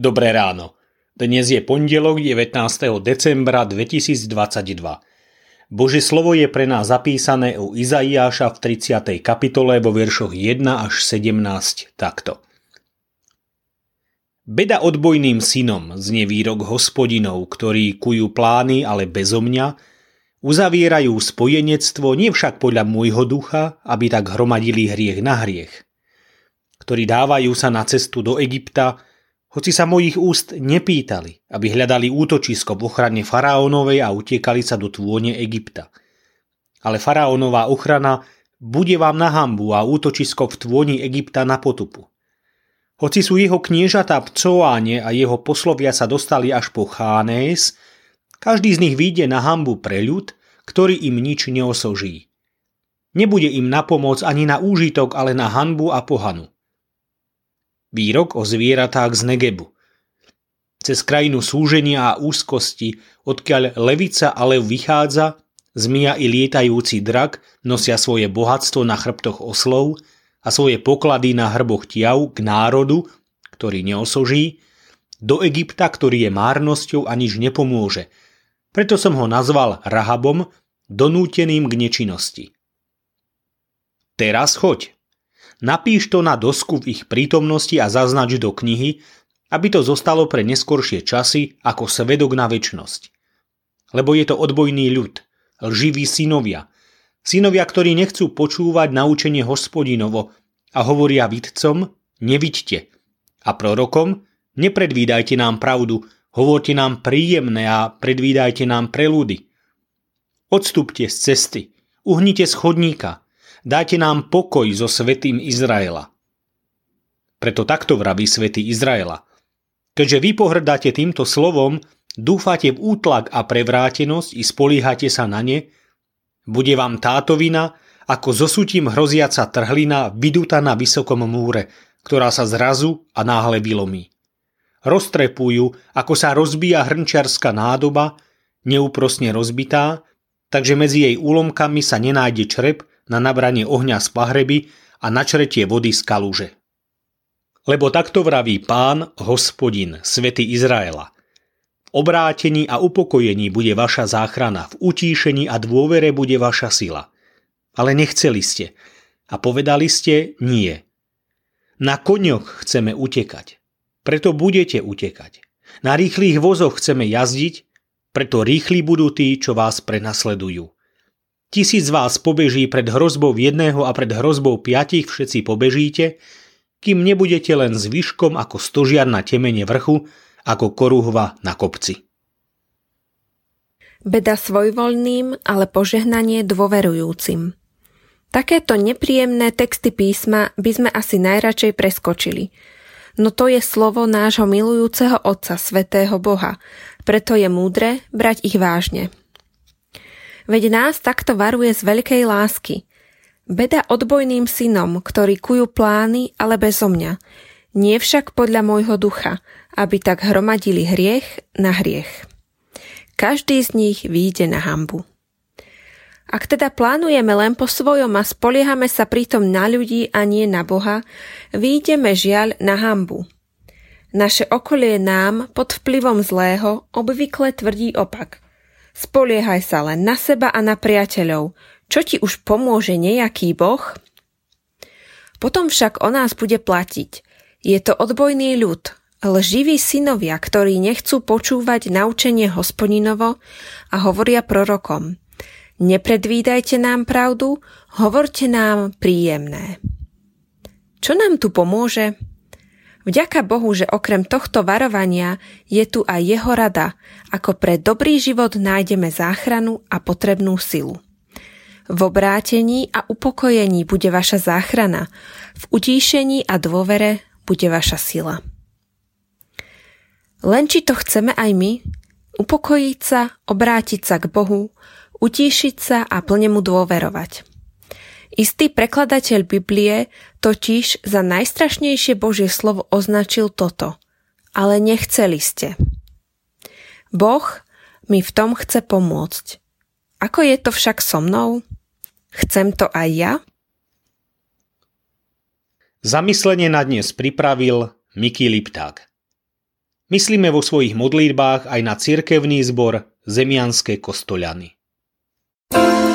Dobré ráno. Dnes je pondelok 19. decembra 2022. Bože slovo je pre nás zapísané u Izaiáša v 30. kapitole vo veršoch 1 až 17 takto. Beda odbojným synom znie výrok hospodinov, ktorí kujú plány, ale bezo mňa, uzavierajú spojenectvo nie však podľa môjho ducha, aby tak hromadili hriech na hriech, ktorí dávajú sa na cestu do Egypta, hoci sa mojich úst nepýtali, aby hľadali útočisko v ochrane faraónovej a utiekali sa do tvône Egypta. Ale faraónová ochrana bude vám na hambu a útočisko v tvôni Egypta na potupu. Hoci sú jeho kniežatá v Coáne a jeho poslovia sa dostali až po Chánés, každý z nich vyjde na hambu pre ľud, ktorý im nič neosoží. Nebude im na pomoc ani na úžitok, ale na hanbu a pohanu. Výrok o zvieratách z Negebu. Cez krajinu súženia a úzkosti, odkiaľ levica ale vychádza, zmia i lietajúci drak nosia svoje bohatstvo na chrbtoch oslov, a svoje poklady na hrboch tiav k národu, ktorý neosoží, do Egypta, ktorý je márnosťou a nič nepomôže. Preto som ho nazval Rahabom, donúteným k nečinnosti. Teraz choď. Napíš to na dosku v ich prítomnosti a zaznač do knihy, aby to zostalo pre neskoršie časy ako svedok na väčnosť. Lebo je to odbojný ľud, lživí synovia, Synovia, ktorí nechcú počúvať naučenie hospodinovo a hovoria vidcom, nevidte. A prorokom, nepredvídajte nám pravdu, hovorte nám príjemné a predvídajte nám prelúdy. Odstupte z cesty, uhnite z chodníka, dajte nám pokoj so svetým Izraela. Preto takto vraví svätý Izraela. Keďže vy pohrdáte týmto slovom, dúfate v útlak a prevrátenosť i spolíhate sa na ne, bude vám táto vina, ako zosutím hroziaca trhlina vydutá na vysokom múre, ktorá sa zrazu a náhle vylomí. Roztrepujú, ako sa rozbíja hrnčiarská nádoba, neúprosne rozbitá, takže medzi jej úlomkami sa nenájde črep na nabranie ohňa z pahreby a načretie vody z kaluže. Lebo takto vraví pán, hospodin, svety Izraela – obrátení a upokojení bude vaša záchrana, v utíšení a dôvere bude vaša sila. Ale nechceli ste a povedali ste nie. Na koňoch chceme utekať, preto budete utekať. Na rýchlych vozoch chceme jazdiť, preto rýchli budú tí, čo vás prenasledujú. Tisíc vás pobeží pred hrozbou jedného a pred hrozbou piatich všetci pobežíte, kým nebudete len zvyškom ako stožiar na temene vrchu, ako koruhva na kopci. Beda svojvoľným, ale požehnanie dôverujúcim. Takéto nepríjemné texty písma by sme asi najradšej preskočili. No to je slovo nášho milujúceho Otca, Svetého Boha, preto je múdre brať ich vážne. Veď nás takto varuje z veľkej lásky. Beda odbojným synom, ktorí kujú plány, ale bezo mňa, nie však podľa môjho ducha, aby tak hromadili hriech na hriech. Každý z nich výjde na hambu. Ak teda plánujeme len po svojom a spoliehame sa pritom na ľudí a nie na Boha, výjdeme žiaľ na hambu. Naše okolie nám pod vplyvom zlého obvykle tvrdí opak. Spoliehaj sa len na seba a na priateľov. Čo ti už pomôže nejaký Boh? Potom však o nás bude platiť. Je to odbojný ľud, lživí synovia, ktorí nechcú počúvať naučenie hospodinovo a hovoria prorokom. Nepredvídajte nám pravdu, hovorte nám príjemné. Čo nám tu pomôže? Vďaka Bohu, že okrem tohto varovania je tu aj jeho rada, ako pre dobrý život nájdeme záchranu a potrebnú silu. V obrátení a upokojení bude vaša záchrana, v utíšení a dôvere bude vaša sila. Len či to chceme aj my, upokojiť sa, obrátiť sa k Bohu, utíšiť sa a plne mu dôverovať. Istý prekladateľ Biblie totiž za najstrašnejšie Božie slovo označil toto. Ale nechceli ste. Boh mi v tom chce pomôcť. Ako je to však so mnou? Chcem to aj ja? Zamyslenie na dnes pripravil Miky Lipták. Myslíme vo svojich modlitbách aj na cirkevný zbor Zemianské kostoľany. thank you